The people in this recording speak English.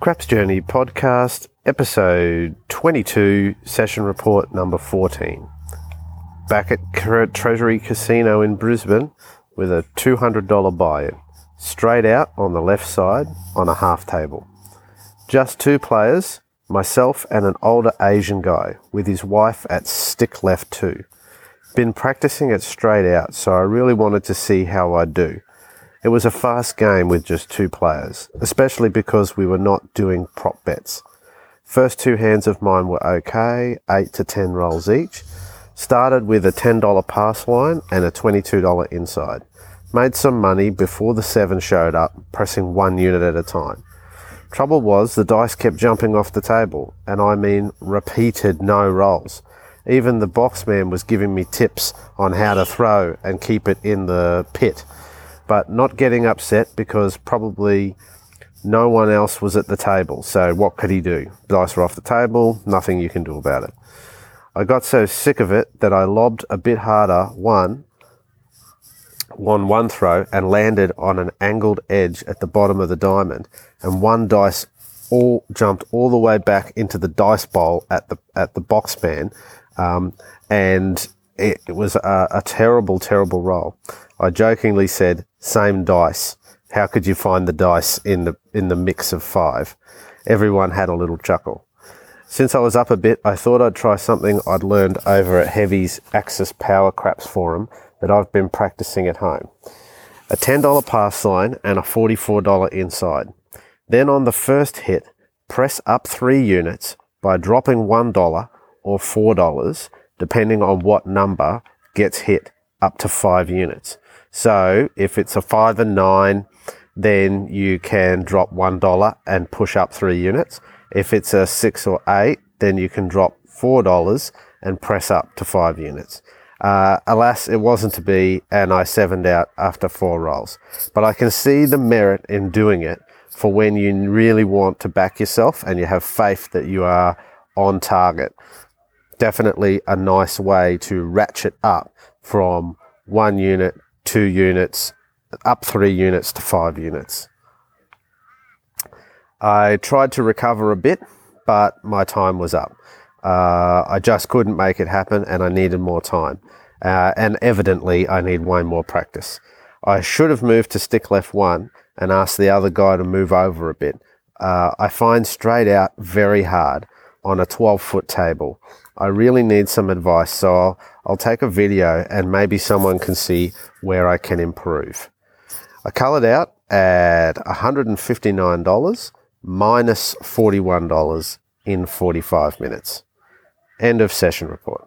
Craps Journey podcast, episode 22, session report number 14. Back at Treasury Casino in Brisbane with a $200 buy in, straight out on the left side on a half table. Just two players, myself and an older Asian guy with his wife at stick left too. Been practicing it straight out, so I really wanted to see how I'd do. It was a fast game with just two players, especially because we were not doing prop bets. First two hands of mine were okay, 8 to 10 rolls each. Started with a $10 pass line and a $22 inside. Made some money before the 7 showed up, pressing one unit at a time. Trouble was, the dice kept jumping off the table, and I mean repeated no rolls. Even the boxman was giving me tips on how to throw and keep it in the pit but not getting upset because probably no one else was at the table. So what could he do? Dice were off the table, nothing you can do about it. I got so sick of it that I lobbed a bit harder one on one throw and landed on an angled edge at the bottom of the diamond and one dice all jumped all the way back into the dice bowl at the at the box man um, and it, it was a, a terrible terrible roll I jokingly said, same dice. How could you find the dice in the, in the mix of five? Everyone had a little chuckle. Since I was up a bit, I thought I'd try something I'd learned over at Heavy's Axis Power Craps forum that I've been practicing at home. A $10 pass line and a $44 inside. Then on the first hit, press up three units by dropping $1 or $4, depending on what number gets hit, up to five units. So if it's a five and nine, then you can drop one dollar and push up three units. If it's a six or eight, then you can drop four dollars and press up to five units. Uh, alas, it wasn't to be, and I sevened out after four rolls. But I can see the merit in doing it for when you really want to back yourself and you have faith that you are on target. Definitely a nice way to ratchet up from one unit two units, up three units to five units. I tried to recover a bit, but my time was up. Uh, I just couldn't make it happen and I needed more time. Uh, and evidently, I need way more practice. I should have moved to stick left one and asked the other guy to move over a bit. Uh, I find straight out very hard on a 12 foot table. I really need some advice, so I'll, I'll take a video and maybe someone can see where I can improve. I coloured out at $159 minus $41 in 45 minutes. End of session report.